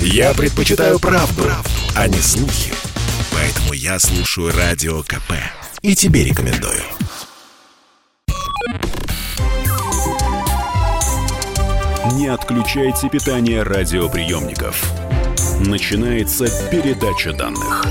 Я предпочитаю правду, правду, а не слухи. Поэтому я слушаю Радио КП. И тебе рекомендую. Не отключайте питание радиоприемников. Начинается передача данных.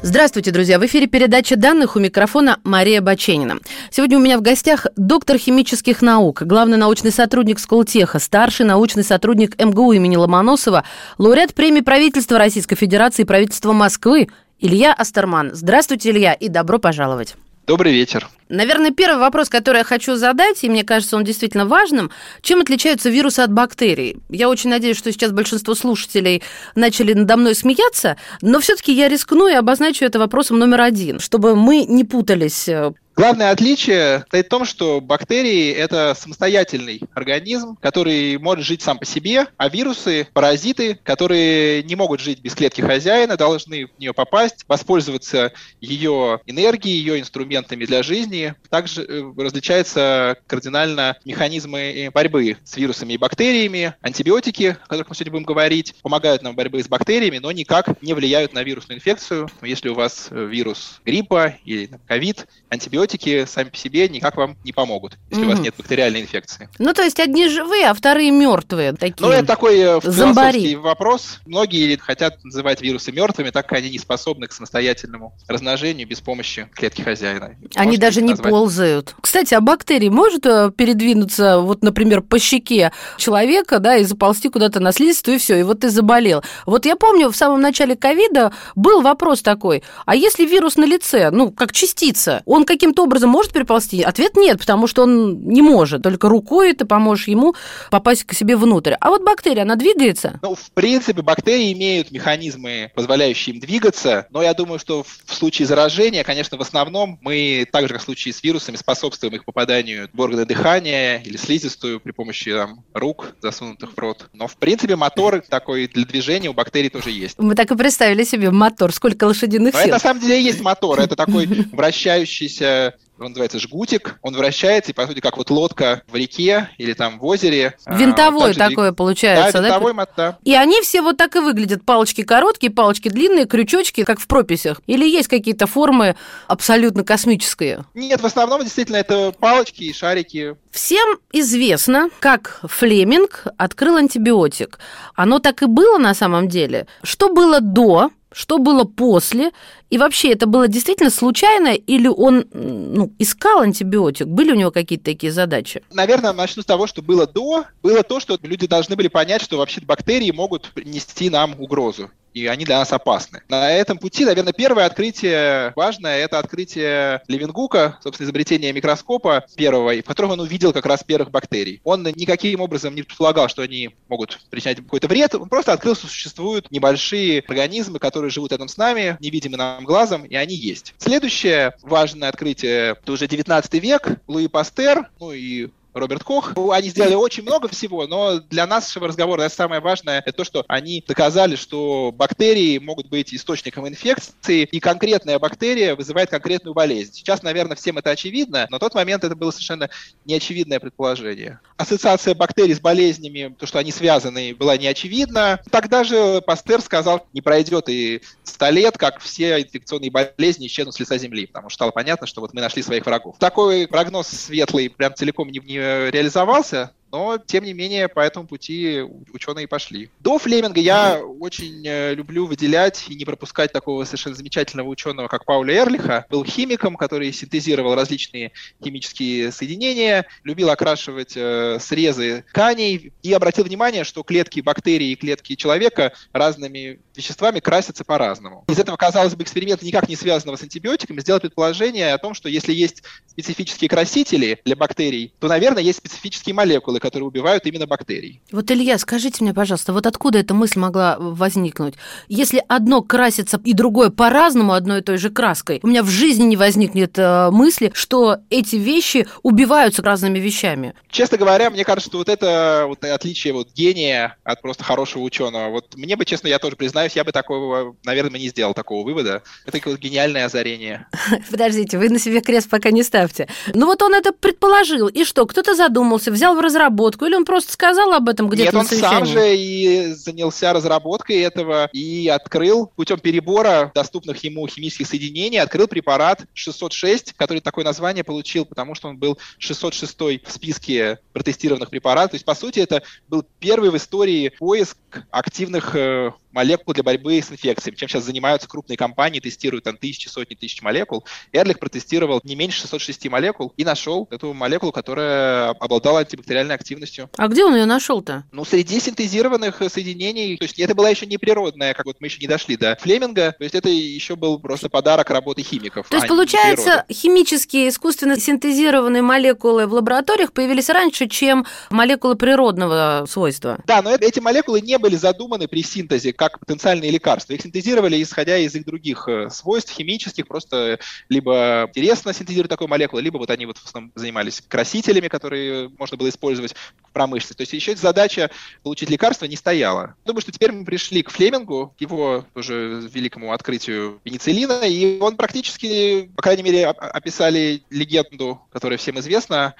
Здравствуйте, друзья! В эфире передача данных у микрофона Мария Баченина. Сегодня у меня в гостях доктор химических наук, главный научный сотрудник Сколтеха, старший научный сотрудник МГУ имени Ломоносова, лауреат премии правительства Российской Федерации и правительства Москвы Илья Астерман. Здравствуйте, Илья, и добро пожаловать. Добрый вечер. Наверное, первый вопрос, который я хочу задать, и мне кажется, он действительно важным, чем отличаются вирусы от бактерий? Я очень надеюсь, что сейчас большинство слушателей начали надо мной смеяться, но все-таки я рискну и обозначу это вопросом номер один, чтобы мы не путались Главное отличие стоит в том, что бактерии – это самостоятельный организм, который может жить сам по себе, а вирусы – паразиты, которые не могут жить без клетки хозяина, должны в нее попасть, воспользоваться ее энергией, ее инструментами для жизни. Также э, различаются кардинально механизмы борьбы с вирусами и бактериями. Антибиотики, о которых мы сегодня будем говорить, помогают нам в борьбе с бактериями, но никак не влияют на вирусную инфекцию. Если у вас э, вирус гриппа или ковид, антибиотики антибиотики сами по себе никак вам не помогут, если угу. у вас нет бактериальной инфекции. Ну, то есть одни живые, а вторые мертвые. Такие ну, это такой э, философский вопрос. Многие хотят называть вирусы мертвыми, так как они не способны к самостоятельному размножению без помощи клетки хозяина. Они Можно даже не назвать. ползают. Кстати, а бактерии может э, передвинуться, вот, например, по щеке человека, да, и заползти куда-то на слизистую, и все, и вот ты заболел. Вот я помню, в самом начале ковида был вопрос такой, а если вирус на лице, ну, как частица, он каким-то каким-то образом может переползти? Ответ нет, потому что он не может. Только рукой ты поможешь ему попасть к себе внутрь. А вот бактерия, она двигается? Ну, в принципе, бактерии имеют механизмы, позволяющие им двигаться, но я думаю, что в случае заражения, конечно, в основном мы, так же, как в случае с вирусами, способствуем их попаданию в органы дыхания или слизистую при помощи там, рук, засунутых в рот. Но, в принципе, мотор такой для движения у бактерий тоже есть. Мы так и представили себе мотор, сколько лошадиных сил. это на самом деле есть мотор, это такой вращающийся он называется жгутик, он вращается, и, по сути, как вот лодка в реке или там в озере. А, винтовой такое двиг... получается, да? Винтовой, да? да. И они все вот так и выглядят. Палочки короткие, палочки длинные, крючочки, как в прописях. Или есть какие-то формы абсолютно космические? Нет, в основном действительно это палочки и шарики. Всем известно, как Флеминг открыл антибиотик. Оно так и было на самом деле. Что было до что было после, и вообще это было действительно случайно, или он ну, искал антибиотик? Были у него какие-то такие задачи? Наверное, начну с того, что было до. Было то, что люди должны были понять, что вообще бактерии могут нести нам угрозу и они для нас опасны. На этом пути, наверное, первое открытие важное – это открытие Левингука, собственно, изобретение микроскопа первого, в котором он увидел как раз первых бактерий. Он никаким образом не предполагал, что они могут причинять какой-то вред, он просто открыл, что существуют небольшие организмы, которые живут рядом с нами, невидимы нам глазом, и они есть. Следующее важное открытие – это уже 19 век, Луи Пастер, ну и Роберт Кох. Они сделали очень много всего, но для нашего разговора это самое важное, это то, что они доказали, что бактерии могут быть источником инфекции, и конкретная бактерия вызывает конкретную болезнь. Сейчас, наверное, всем это очевидно, но в тот момент это было совершенно неочевидное предположение. Ассоциация бактерий с болезнями, то, что они связаны, была неочевидна. Тогда же Пастер сказал, не пройдет и 100 лет, как все инфекционные болезни исчезнут с лица Земли, потому что стало понятно, что вот мы нашли своих врагов. Такой прогноз светлый прям целиком не, не реализовался, но, тем не менее, по этому пути ученые пошли. До Флеминга я очень э, люблю выделять и не пропускать такого совершенно замечательного ученого, как Пауля Эрлиха. Был химиком, который синтезировал различные химические соединения, любил окрашивать э, срезы тканей и обратил внимание, что клетки бактерий и клетки человека разными веществами красятся по-разному. Из этого, казалось бы, эксперимента никак не связанного с антибиотиками, сделал предположение о том, что если есть специфические красители для бактерий, то, наверное, есть специфические молекулы, молекулы, которые убивают именно бактерий. Вот, Илья, скажите мне, пожалуйста, вот откуда эта мысль могла возникнуть? Если одно красится и другое по-разному одной и той же краской, у меня в жизни не возникнет э, мысли, что эти вещи убиваются разными вещами. Честно говоря, мне кажется, что вот это вот отличие вот гения от просто хорошего ученого. Вот мне бы, честно, я тоже признаюсь, я бы такого, наверное, не сделал такого вывода. Это вот гениальное озарение. Подождите, вы на себе крест пока не ставьте. Ну вот он это предположил, и что, кто-то задумался, взял в разработку разработку, или он просто сказал об этом где-то Нет, на он сам же и занялся разработкой этого и открыл путем перебора доступных ему химических соединений, открыл препарат 606, который такое название получил, потому что он был 606 в списке протестированных препаратов. То есть, по сути, это был первый в истории поиск активных молекул для борьбы с инфекциями, чем сейчас занимаются крупные компании, тестируют там тысячи, сотни тысяч молекул. Эрлих протестировал не меньше 606 молекул и нашел эту молекулу, которая обладала антибактериальной активностью. А где он ее нашел-то? Ну, среди синтезированных соединений, то есть это была еще не природная, как вот мы еще не дошли до Флеминга, то есть это еще был просто подарок работы химиков. То есть, а получается, химические искусственно синтезированные молекулы в лабораториях появились раньше, чем молекулы природного свойства? Да, но эти молекулы не были задуманы при синтезе как потенциальные лекарства. Их синтезировали, исходя из их других э, свойств химических, просто либо интересно синтезировать такую молекулу, либо вот они вот в основном занимались красителями, которые можно было использовать в промышленности. То есть еще задача получить лекарство не стояла. Думаю, что теперь мы пришли к Флемингу, к его тоже великому открытию пенициллина, и он практически, по крайней мере, описали легенду, которая всем известна,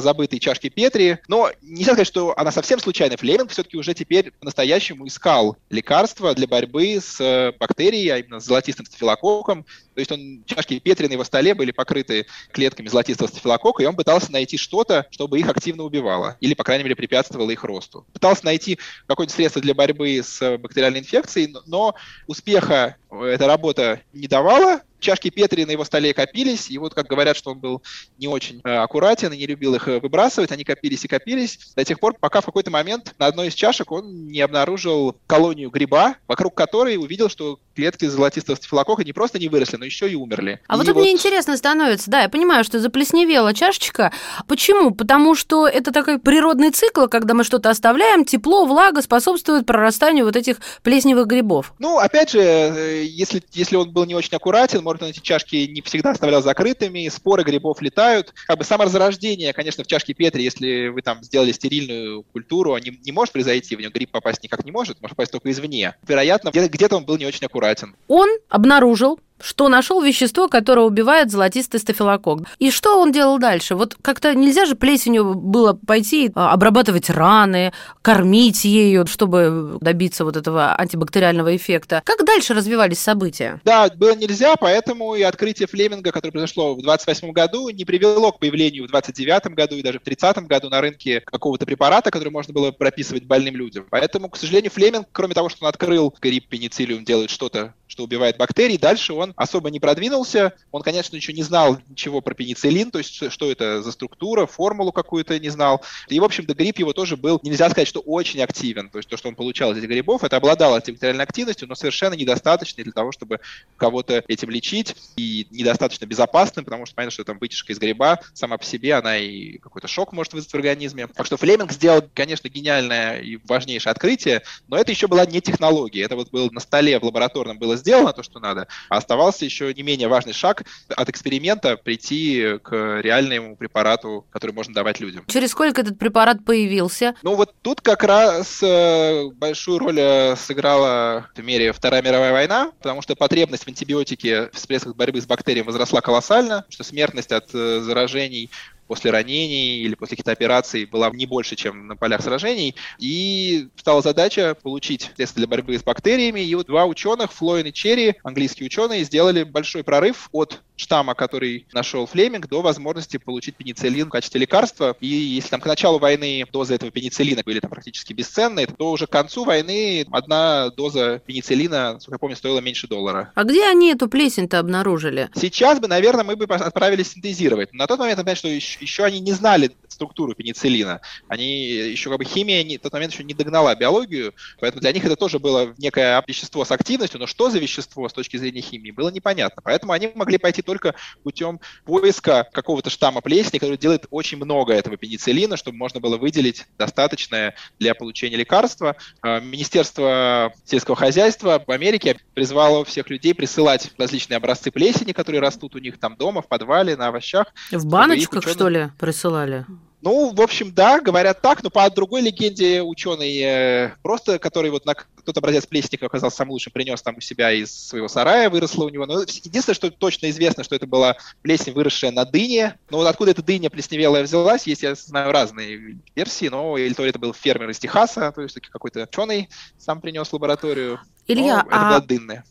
забытой чашке Петри. Но нельзя сказать, что она совсем случайна. Флеминг все-таки уже теперь по-настоящему искал лекарства, для борьбы с э, бактерией, а именно с золотистым стафилококком. То есть он, чашки Петри на его столе были покрыты клетками золотистого стафилококка, и он пытался найти что-то, чтобы их активно убивало, или, по крайней мере, препятствовало их росту. Пытался найти какое-то средство для борьбы с бактериальной инфекцией, но успеха эта работа не давала, чашки Петри на его столе копились, и вот как говорят, что он был не очень э, аккуратен и не любил их э, выбрасывать, они копились и копились. До тех пор, пока в какой-то момент на одной из чашек он не обнаружил колонию гриба, вокруг которой увидел, что клетки золотистого стафилококка не просто не выросли, но еще и умерли. А и вот, вот мне интересно становится, да, я понимаю, что заплесневела чашечка. Почему? Потому что это такой природный цикл, когда мы что-то оставляем, тепло, влага способствует прорастанию вот этих плесневых грибов. Ну, опять же, э, если, если он был не очень аккуратен, может, он эти чашки не всегда оставлял закрытыми, споры грибов летают. Как бы саморазрождение, конечно, в чашке Петри, если вы там сделали стерильную культуру, не, не может произойти, в нее гриб попасть никак не может, может попасть только извне. Вероятно, где-то он был не очень аккуратен. Он обнаружил что нашел вещество, которое убивает золотистый стафилококк. И что он делал дальше? Вот как-то нельзя же плесенью было пойти а, обрабатывать раны, кормить ею, чтобы добиться вот этого антибактериального эффекта. Как дальше развивались события? Да, было нельзя, поэтому и открытие Флеминга, которое произошло в 28 году, не привело к появлению в 29 году и даже в 30 году на рынке какого-то препарата, который можно было прописывать больным людям. Поэтому, к сожалению, Флеминг, кроме того, что он открыл грипп пенициллиум, делает что-то, что убивает бактерии, дальше он особо не продвинулся. Он, конечно, еще не знал ничего про пенициллин, то есть что это за структура, формулу какую-то не знал. И, в общем-то, грипп его тоже был, нельзя сказать, что очень активен. То есть то, что он получал из этих грибов, это обладало антибактериальной активностью, но совершенно недостаточно для того, чтобы кого-то этим лечить, и недостаточно безопасным, потому что понятно, что там вытяжка из гриба сама по себе, она и какой-то шок может вызвать в организме. Так что Флеминг сделал, конечно, гениальное и важнейшее открытие, но это еще была не технология. Это вот было на столе в лабораторном было сделано то, что надо, а оставался еще не менее важный шаг от эксперимента прийти к реальному препарату, который можно давать людям. Через сколько этот препарат появился? Ну вот тут как раз э, большую роль э, сыграла в мере Вторая мировая война, потому что потребность в антибиотике в средствах борьбы с бактериями возросла колоссально, что смертность от э, заражений после ранений или после каких-то операций была не больше, чем на полях сражений. И стала задача получить средства для борьбы с бактериями. И вот два ученых, Флойн и Черри, английские ученые, сделали большой прорыв от штамма, который нашел Флеминг, до возможности получить пенициллин в качестве лекарства. И если там к началу войны дозы этого пенициллина были там практически бесценные, то уже к концу войны одна доза пенициллина, насколько я помню, стоила меньше доллара. А где они эту плесень-то обнаружили? Сейчас бы, наверное, мы бы отправились синтезировать. На тот момент, опять, что еще, еще они не знали структуру пенициллина. Они еще как бы химия не, в тот момент еще не догнала биологию, поэтому для них это тоже было некое вещество с активностью, но что за вещество с точки зрения химии было непонятно. Поэтому они могли пойти только путем поиска какого-то штамма плесени, который делает очень много этого пенициллина, чтобы можно было выделить достаточное для получения лекарства. А, Министерство сельского хозяйства в Америке призвало всех людей присылать различные образцы плесени, которые растут у них там дома, в подвале, на овощах. В баночках, ученые... что ли, присылали? Ну, в общем, да, говорят так, но по другой легенде ученый, э, просто который вот на, Тот образец плесени оказался самым лучшим, принес там у себя из своего сарая, выросла у него. Но единственное, что точно известно, что это была плесень, выросшая на дыне. Но вот откуда эта дыня плесневелая взялась, есть, я знаю, разные версии. Но или то это был фермер из Техаса, то есть какой-то ученый сам принес в лабораторию. Илья, а,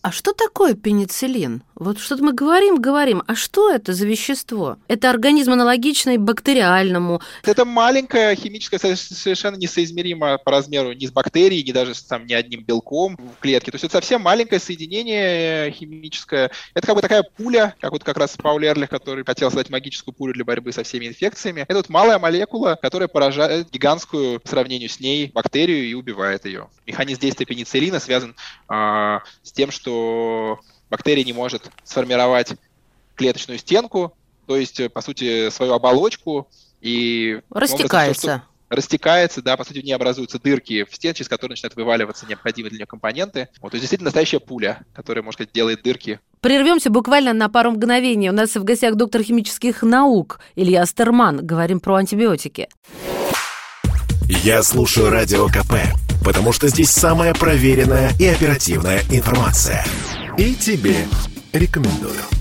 а что такое пенициллин? Вот что-то мы говорим, говорим, а что это за вещество? Это организм аналогичный бактериальному? Это маленькое химическое, совершенно несоизмеримо по размеру ни с бактерией, ни даже там, ни одним белком в клетке. То есть это совсем маленькое соединение химическое. Это как бы такая пуля, как вот как раз Пауль Эрлих, который хотел создать магическую пулю для борьбы со всеми инфекциями. Это вот малая молекула, которая поражает гигантскую по сравнению с ней бактерию и убивает ее. Механизм действия пенициллина связан а, с тем, что бактерия не может сформировать клеточную стенку, то есть, э, по сути, свою оболочку и... Растекается. Образом, растекается, да, по сути, не образуются дырки в стене, через которые начинают вываливаться необходимые для нее компоненты. Вот, то есть, действительно, настоящая пуля, которая, может сказать, делает дырки. Прервемся буквально на пару мгновений. У нас в гостях доктор химических наук Илья Стерман. Говорим про антибиотики. Я слушаю Радио КП, потому что здесь самая проверенная и оперативная информация. И тебе рекомендую.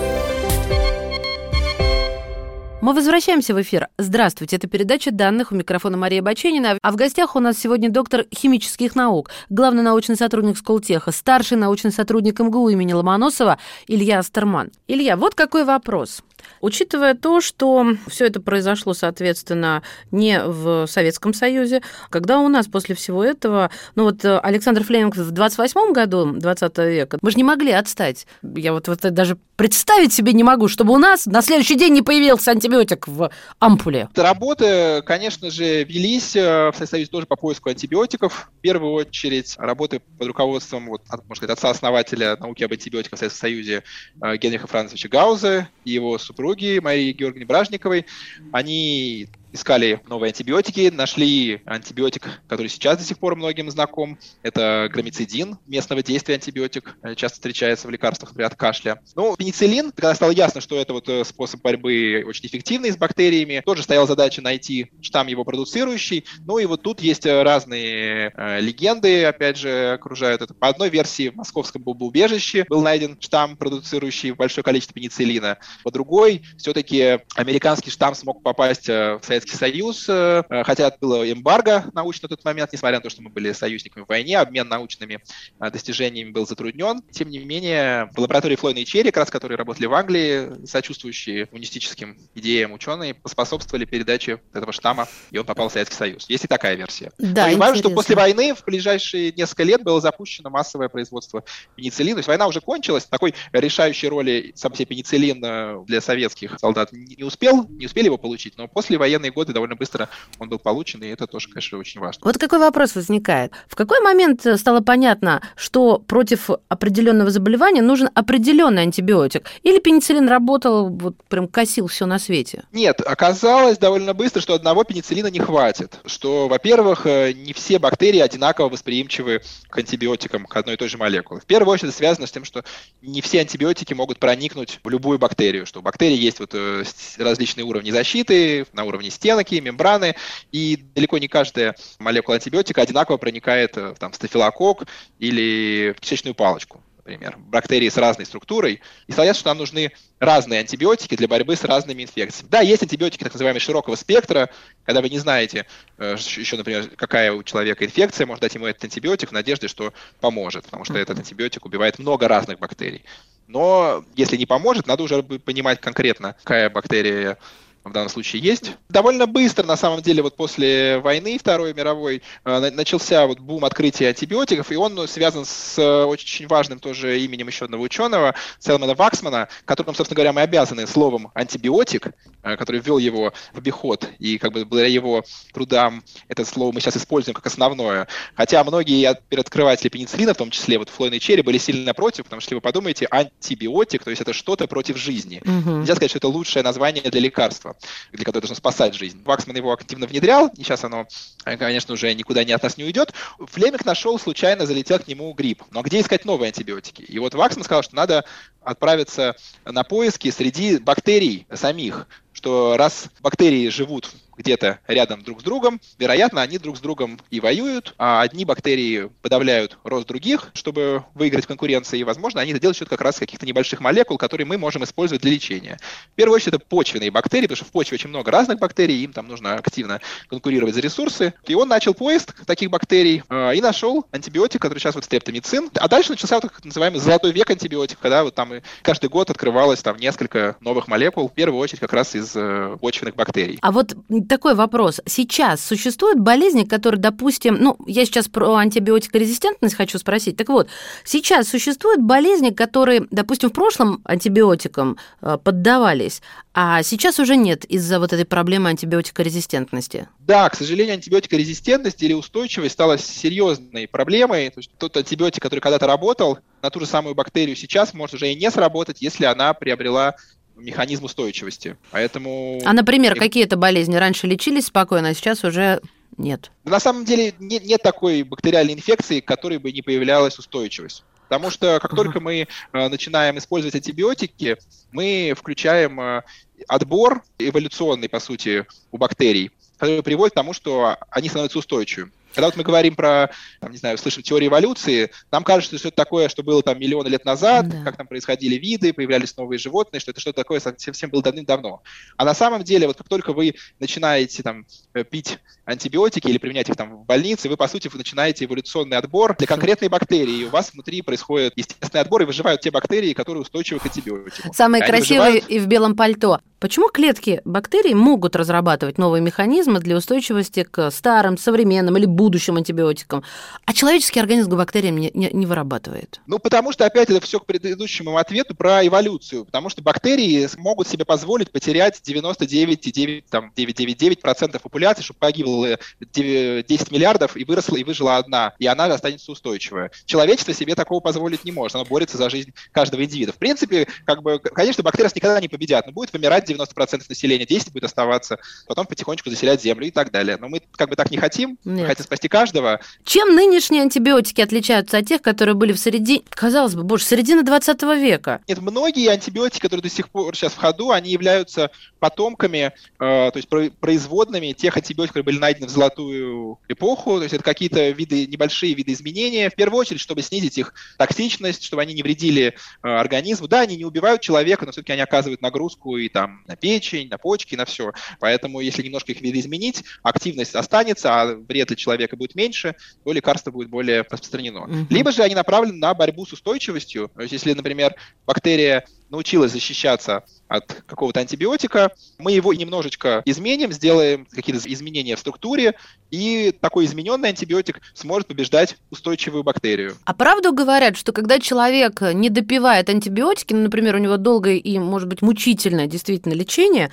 Мы возвращаемся в эфир. Здравствуйте, это передача данных. У микрофона Мария Баченина. А в гостях у нас сегодня доктор химических наук, главный научный сотрудник Сколтеха, старший научный сотрудник МГУ имени Ломоносова Илья Астерман. Илья, вот какой вопрос. Учитывая то, что все это произошло, соответственно, не в Советском Союзе, когда у нас после всего этого, ну вот Александр Флеминг в 28 году 20 века, мы же не могли отстать. Я вот, вот даже представить себе не могу, чтобы у нас на следующий день не появился антибиотик в ампуле. Работы, конечно же, велись э, в Союзе тоже по поиску антибиотиков. В первую очередь работы под руководством, вот, можно сказать, отца-основателя науки об антибиотиках в Советском Союзе э, Генриха Францовича Гауза и его супруги Марии Георгиевны Бражниковой. Они искали новые антибиотики, нашли антибиотик, который сейчас до сих пор многим знаком. Это громицидин, местного действия антибиотик, э, часто встречается в лекарствах при от кашля. Ну, пенициллин, когда стало ясно, что это вот э, способ борьбы очень эффективный с бактериями, тоже стояла задача найти штамм его продуцирующий. Ну и вот тут есть э, разные легенды, опять же, окружают это. По одной версии в московском бомбоубежище был найден штамм, продуцирующий большое количество пенициллина. По другой, все-таки американский штамм смог попасть в Советский Советский Союз, э, хотя было эмбарго научно на тот момент, несмотря на то, что мы были союзниками в войне, обмен научными э, достижениями был затруднен. Тем не менее, в лаборатории Флойна и Черри, как раз которые работали в Англии, сочувствующие коммунистическим идеям ученые, поспособствовали передаче этого штамма, и он попал в Советский Союз. Есть и такая версия. Да, важно, что после войны в ближайшие несколько лет было запущено массовое производство пенициллина. То есть война уже кончилась, такой решающей роли сам себе пенициллин э, для советских солдат не успел, не успели его получить, но после военной годы довольно быстро он был получен, и это тоже, конечно, очень важно. Вот какой вопрос возникает. В какой момент стало понятно, что против определенного заболевания нужен определенный антибиотик? Или пенициллин работал, вот прям косил все на свете? Нет, оказалось довольно быстро, что одного пенициллина не хватит. Что, во-первых, э, не все бактерии одинаково восприимчивы к антибиотикам, к одной и той же молекуле. В первую очередь это связано с тем, что не все антибиотики могут проникнуть в любую бактерию, что у бактерий есть вот э, различные уровни защиты на уровне стенки, мембраны, и далеко не каждая молекула антибиотика одинаково проникает э, в там, стафилококк или в кишечную палочку например, бактерии с разной структурой, и соответственно, что нам нужны разные антибиотики для борьбы с разными инфекциями. Да, есть антибиотики так называемые широкого спектра, когда вы не знаете э, еще, например, какая у человека инфекция, можно дать ему этот антибиотик в надежде, что поможет, потому что этот антибиотик убивает много разных бактерий. Но если не поможет, надо уже понимать конкретно, какая бактерия в данном случае есть. Довольно быстро, на самом деле, вот после войны Второй мировой э, начался вот бум открытия антибиотиков, и он связан с э, очень важным тоже именем еще одного ученого, Селмана Ваксмана, которым, собственно говоря, мы обязаны словом антибиотик, э, который ввел его в обиход, и как бы благодаря его трудам это слово мы сейчас используем как основное. Хотя многие открыватели пенициллина, в том числе вот Флойн и Черри, были сильно против, потому что, если вы подумаете, антибиотик, то есть это что-то против жизни. Угу. Нельзя сказать, что это лучшее название для лекарства лекарство, для которое должно спасать жизнь. Ваксман его активно внедрял, и сейчас оно, э, конечно, уже никуда не от нас не уйдет. Флеминг нашел, случайно залетел к нему грипп. Но где искать новые антибиотики? И вот Ваксман сказал, что надо отправиться на поиски среди бактерий самих, что раз бактерии живут где-то рядом друг с другом, вероятно, они друг с другом и воюют, а одни бактерии подавляют рост других, чтобы выиграть в конкуренции, и, возможно, они это делают как раз каких-то небольших молекул, которые мы можем использовать для лечения. В первую очередь, это почвенные бактерии, потому что в почве очень много разных бактерий, им там нужно активно конкурировать за ресурсы. И он начал поиск таких бактерий э, и нашел антибиотик, который сейчас вот стрептомицин. А дальше начался вот так называемый золотой век антибиотик, когда вот там каждый год открывалось там несколько новых молекул, в первую очередь как раз из э, почвенных бактерий. А вот такой вопрос. Сейчас существуют болезни, которые, допустим, ну, я сейчас про антибиотикорезистентность хочу спросить. Так вот, сейчас существуют болезни, которые, допустим, в прошлом антибиотикам э, поддавались, а сейчас уже нет из-за вот этой проблемы антибиотикорезистентности. Да, к сожалению, антибиотикорезистентность или устойчивость стала серьезной проблемой. То есть тот антибиотик, который когда-то работал на ту же самую бактерию сейчас, может уже и не сработать, если она приобрела механизм устойчивости. Поэтому... А, например, какие-то болезни раньше лечились спокойно, а сейчас уже нет? На самом деле нет, нет такой бактериальной инфекции, к которой бы не появлялась устойчивость. Потому что как только мы э, начинаем использовать антибиотики, мы включаем э, отбор эволюционный, по сути, у бактерий, который приводит к тому, что они становятся устойчивыми. Когда вот мы говорим про, там, не знаю, слышим теорию эволюции, нам кажется, что это такое, что было там миллионы лет назад, да. как там происходили виды, появлялись новые животные, что это что-то такое совсем, было давным-давно. А на самом деле, вот как только вы начинаете там э, пить антибиотики или применять их там в больнице, вы, по сути, вы начинаете эволюционный отбор для конкретной бактерии, и у вас внутри происходит естественный отбор, и выживают те бактерии, которые устойчивы к антибиотику. Самые красивые выживают... и в белом пальто. Почему клетки бактерий могут разрабатывать новые механизмы для устойчивости к старым, современным или будущим антибиотикам, а человеческий организм к бактериям не, не, не вырабатывает? Ну, потому что, опять, это все к предыдущему ответу про эволюцию. Потому что бактерии могут себе позволить потерять 99,999% популяции, чтобы погибло 10 миллиардов и выросла и выжила одна, и она останется устойчивая. Человечество себе такого позволить не может. Оно борется за жизнь каждого индивида. В принципе, как бы, конечно, бактерии никогда не победят, но будет вымирать 90% населения, 10 будет оставаться, потом потихонечку заселять землю и так далее. Но мы как бы так не хотим, Нет. хотим спасти каждого. Чем нынешние антибиотики отличаются от тех, которые были в середине, казалось бы, боже, середины 20 века? Нет, многие антибиотики, которые до сих пор сейчас в ходу, они являются потомками, э, то есть производными тех антибиотиков, которые были найдены в золотую эпоху, то есть это какие-то виды, небольшие виды изменения, в первую очередь, чтобы снизить их токсичность, чтобы они не вредили э, организму. Да, они не убивают человека, но все-таки они оказывают нагрузку и там на печень, на почки, на все. Поэтому если немножко их видоизменить, активность останется, а вред для человека будет меньше, то лекарство будет более распространено. Mm-hmm. Либо же они направлены на борьбу с устойчивостью. То есть если, например, бактерия научилась защищаться от какого-то антибиотика, мы его немножечко изменим, сделаем какие-то изменения в структуре, и такой измененный антибиотик сможет побеждать устойчивую бактерию. А правду говорят, что когда человек не допивает антибиотики, ну, например, у него долгое и, может быть, мучительное действительно лечение,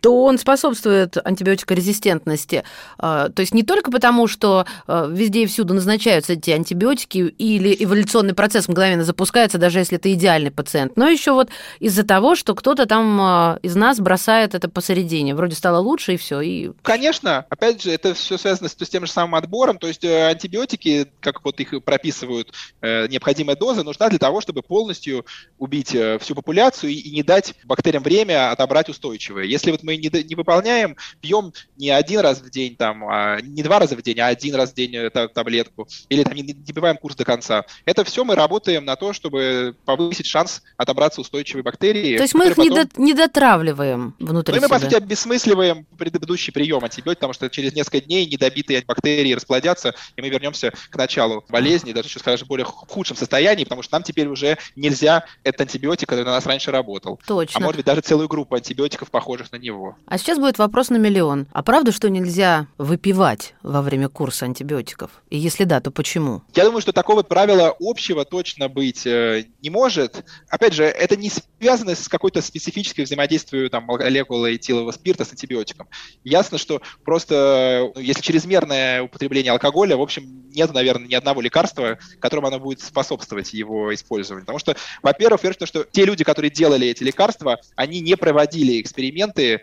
то он способствует антибиотикорезистентности. А, то есть не только потому, что а, везде и всюду назначаются эти антибиотики или эволюционный процесс мгновенно запускается, даже если это идеальный пациент, но еще вот из-за того, что кто-то там а, из нас бросает это посередине. Вроде стало лучше и все. И... Конечно, опять же, это все связано с, с тем же самым отбором. То есть э, антибиотики, как вот их прописывают, э, необходимая доза нужна для того, чтобы полностью убить э, всю популяцию и не дать бактериям время отобрать устойчивые. Если вот мы мы не, не выполняем, пьем не один раз в день, там, а, не два раза в день, а один раз в день это, таблетку, или там, не, не добиваем курс до конца. Это все мы работаем на то, чтобы повысить шанс отобраться устойчивой бактерии. То есть мы их потом... не, до, не дотравливаем внутри ну, мы, по сути, обесмысливаем предыдущий прием антибиотик, потому что через несколько дней недобитые бактерии расплодятся, и мы вернемся к началу болезни, даже, еще скажем, более худшем состоянии, потому что нам теперь уже нельзя этот антибиотик, который на нас раньше работал. Точно. А может быть, даже целую группу антибиотиков, похожих на него него. А сейчас будет вопрос на миллион. А правда, что нельзя выпивать во время курса антибиотиков? И если да, то почему? Я думаю, что такого правила общего точно быть э, не может. Опять же, это не связано с какой-то специфической взаимодействием там, молекулы этилового спирта с антибиотиком. Ясно, что просто ну, если чрезмерное употребление алкоголя, в общем, нет, наверное, ни одного лекарства, которому оно будет способствовать его использованию. Потому что, во-первых, то, что те люди, которые делали эти лекарства, они не проводили эксперименты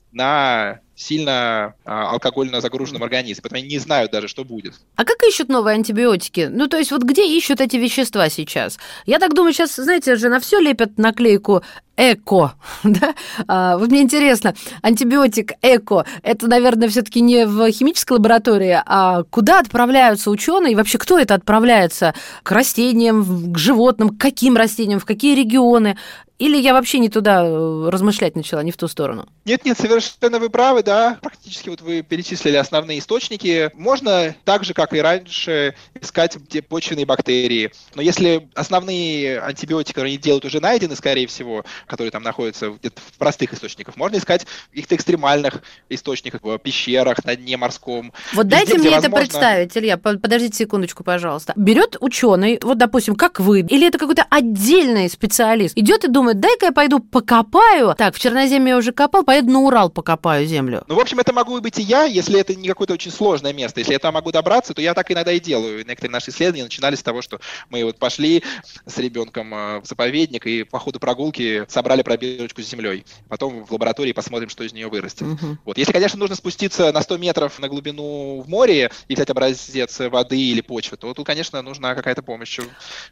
на сильно а, алкогольно загруженном организме, поэтому они не знают даже, что будет. А как ищут новые антибиотики? Ну, то есть вот где ищут эти вещества сейчас? Я так думаю, сейчас, знаете же, на все лепят наклейку эко, да? А, вот мне интересно, антибиотик эко, это, наверное, все-таки не в химической лаборатории, а куда отправляются ученые и вообще кто это отправляется? К растениям, к животным, к каким растениям, в какие регионы? Или я вообще не туда э, размышлять начала, не в ту сторону? Нет, нет, совершенно вы правы, да. Практически вот вы перечислили основные источники. Можно так же, как и раньше, искать где почвенные бактерии. Но если основные антибиотики, которые они делают, уже найдены, скорее всего, которые там находятся где-то в простых источниках, можно искать в каких-то экстремальных источниках, в пещерах, на дне морском. Вот Везде, дайте мне возможно... это представить, Илья, подождите секундочку, пожалуйста. Берет ученый, вот, допустим, как вы, или это какой-то отдельный специалист, идет и думает, думает, дай-ка я пойду покопаю. Так, в Черноземье я уже копал, поеду на Урал покопаю землю. Ну, в общем, это могу быть и я, если это не какое-то очень сложное место. Если я там могу добраться, то я так иногда и делаю. Некоторые наши исследования начинались с того, что мы вот пошли с ребенком э, в заповедник и по ходу прогулки собрали пробирочку с землей. Потом в лаборатории посмотрим, что из нее вырастет. Угу. Вот. Если, конечно, нужно спуститься на 100 метров на глубину в море и взять образец воды или почвы, то тут, конечно, нужна какая-то помощь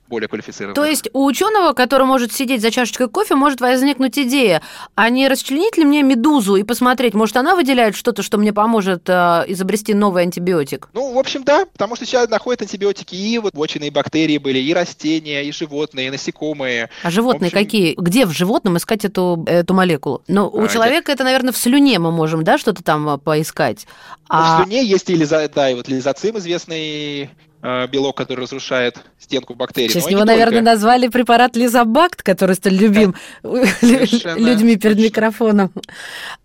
более квалифицированная. То есть у ученого, который может сидеть за чашечкой кофе может возникнуть идея, а не расчленить ли мне медузу и посмотреть, может, она выделяет что-то, что мне поможет э, изобрести новый антибиотик? Ну, в общем, да, потому что сейчас находят антибиотики и вот почвенные бактерии были, и растения, и животные, и насекомые. А животные общем... какие? Где в животном искать эту, эту молекулу? Ну, у а, человека я... это, наверное, в слюне мы можем, да, что-то там э, поискать. Ну, а... в слюне есть и лиза... да, и вот лизоцим известный белок, который разрушает стенку бактерий. Сейчас его, наверное, только. назвали препарат Лизобакт, который столь любим людьми перед микрофоном.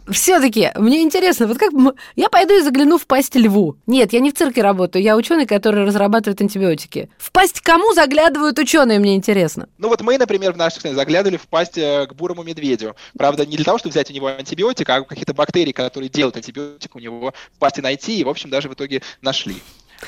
Все-таки мне интересно, вот как я пойду и загляну в пасть льву. Нет, я не в цирке работаю, я ученый, который разрабатывает антибиотики. В пасть кому заглядывают ученые, мне интересно. Ну вот мы, например, в наших заглядывали в пасть э, к бурому медведю. Правда, не для того, чтобы взять у него антибиотик, а какие-то бактерии, которые делают антибиотик, у него в пасти найти, и, в общем, даже в итоге нашли.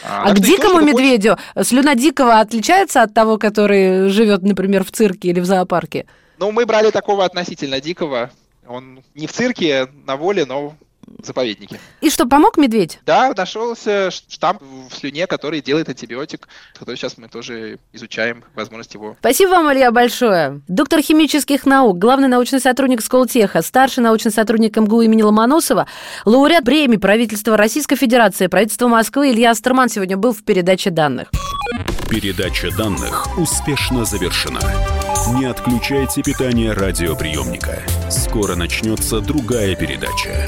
А, а к дикому медведю хочешь... слюна дикого отличается от того, который живет, например, в цирке или в зоопарке? Ну, мы брали такого относительно дикого. Он не в цирке, на воле, но заповеднике. И что, помог медведь? Да, нашелся штамп в слюне, который делает антибиотик, который сейчас мы тоже изучаем, возможность его. Спасибо вам, Илья, большое. Доктор химических наук, главный научный сотрудник Сколтеха, старший научный сотрудник МГУ имени Ломоносова, лауреат премии правительства Российской Федерации, правительства Москвы Илья Астерман сегодня был в передаче данных. Передача данных успешно завершена. Не отключайте питание радиоприемника. Скоро начнется другая передача.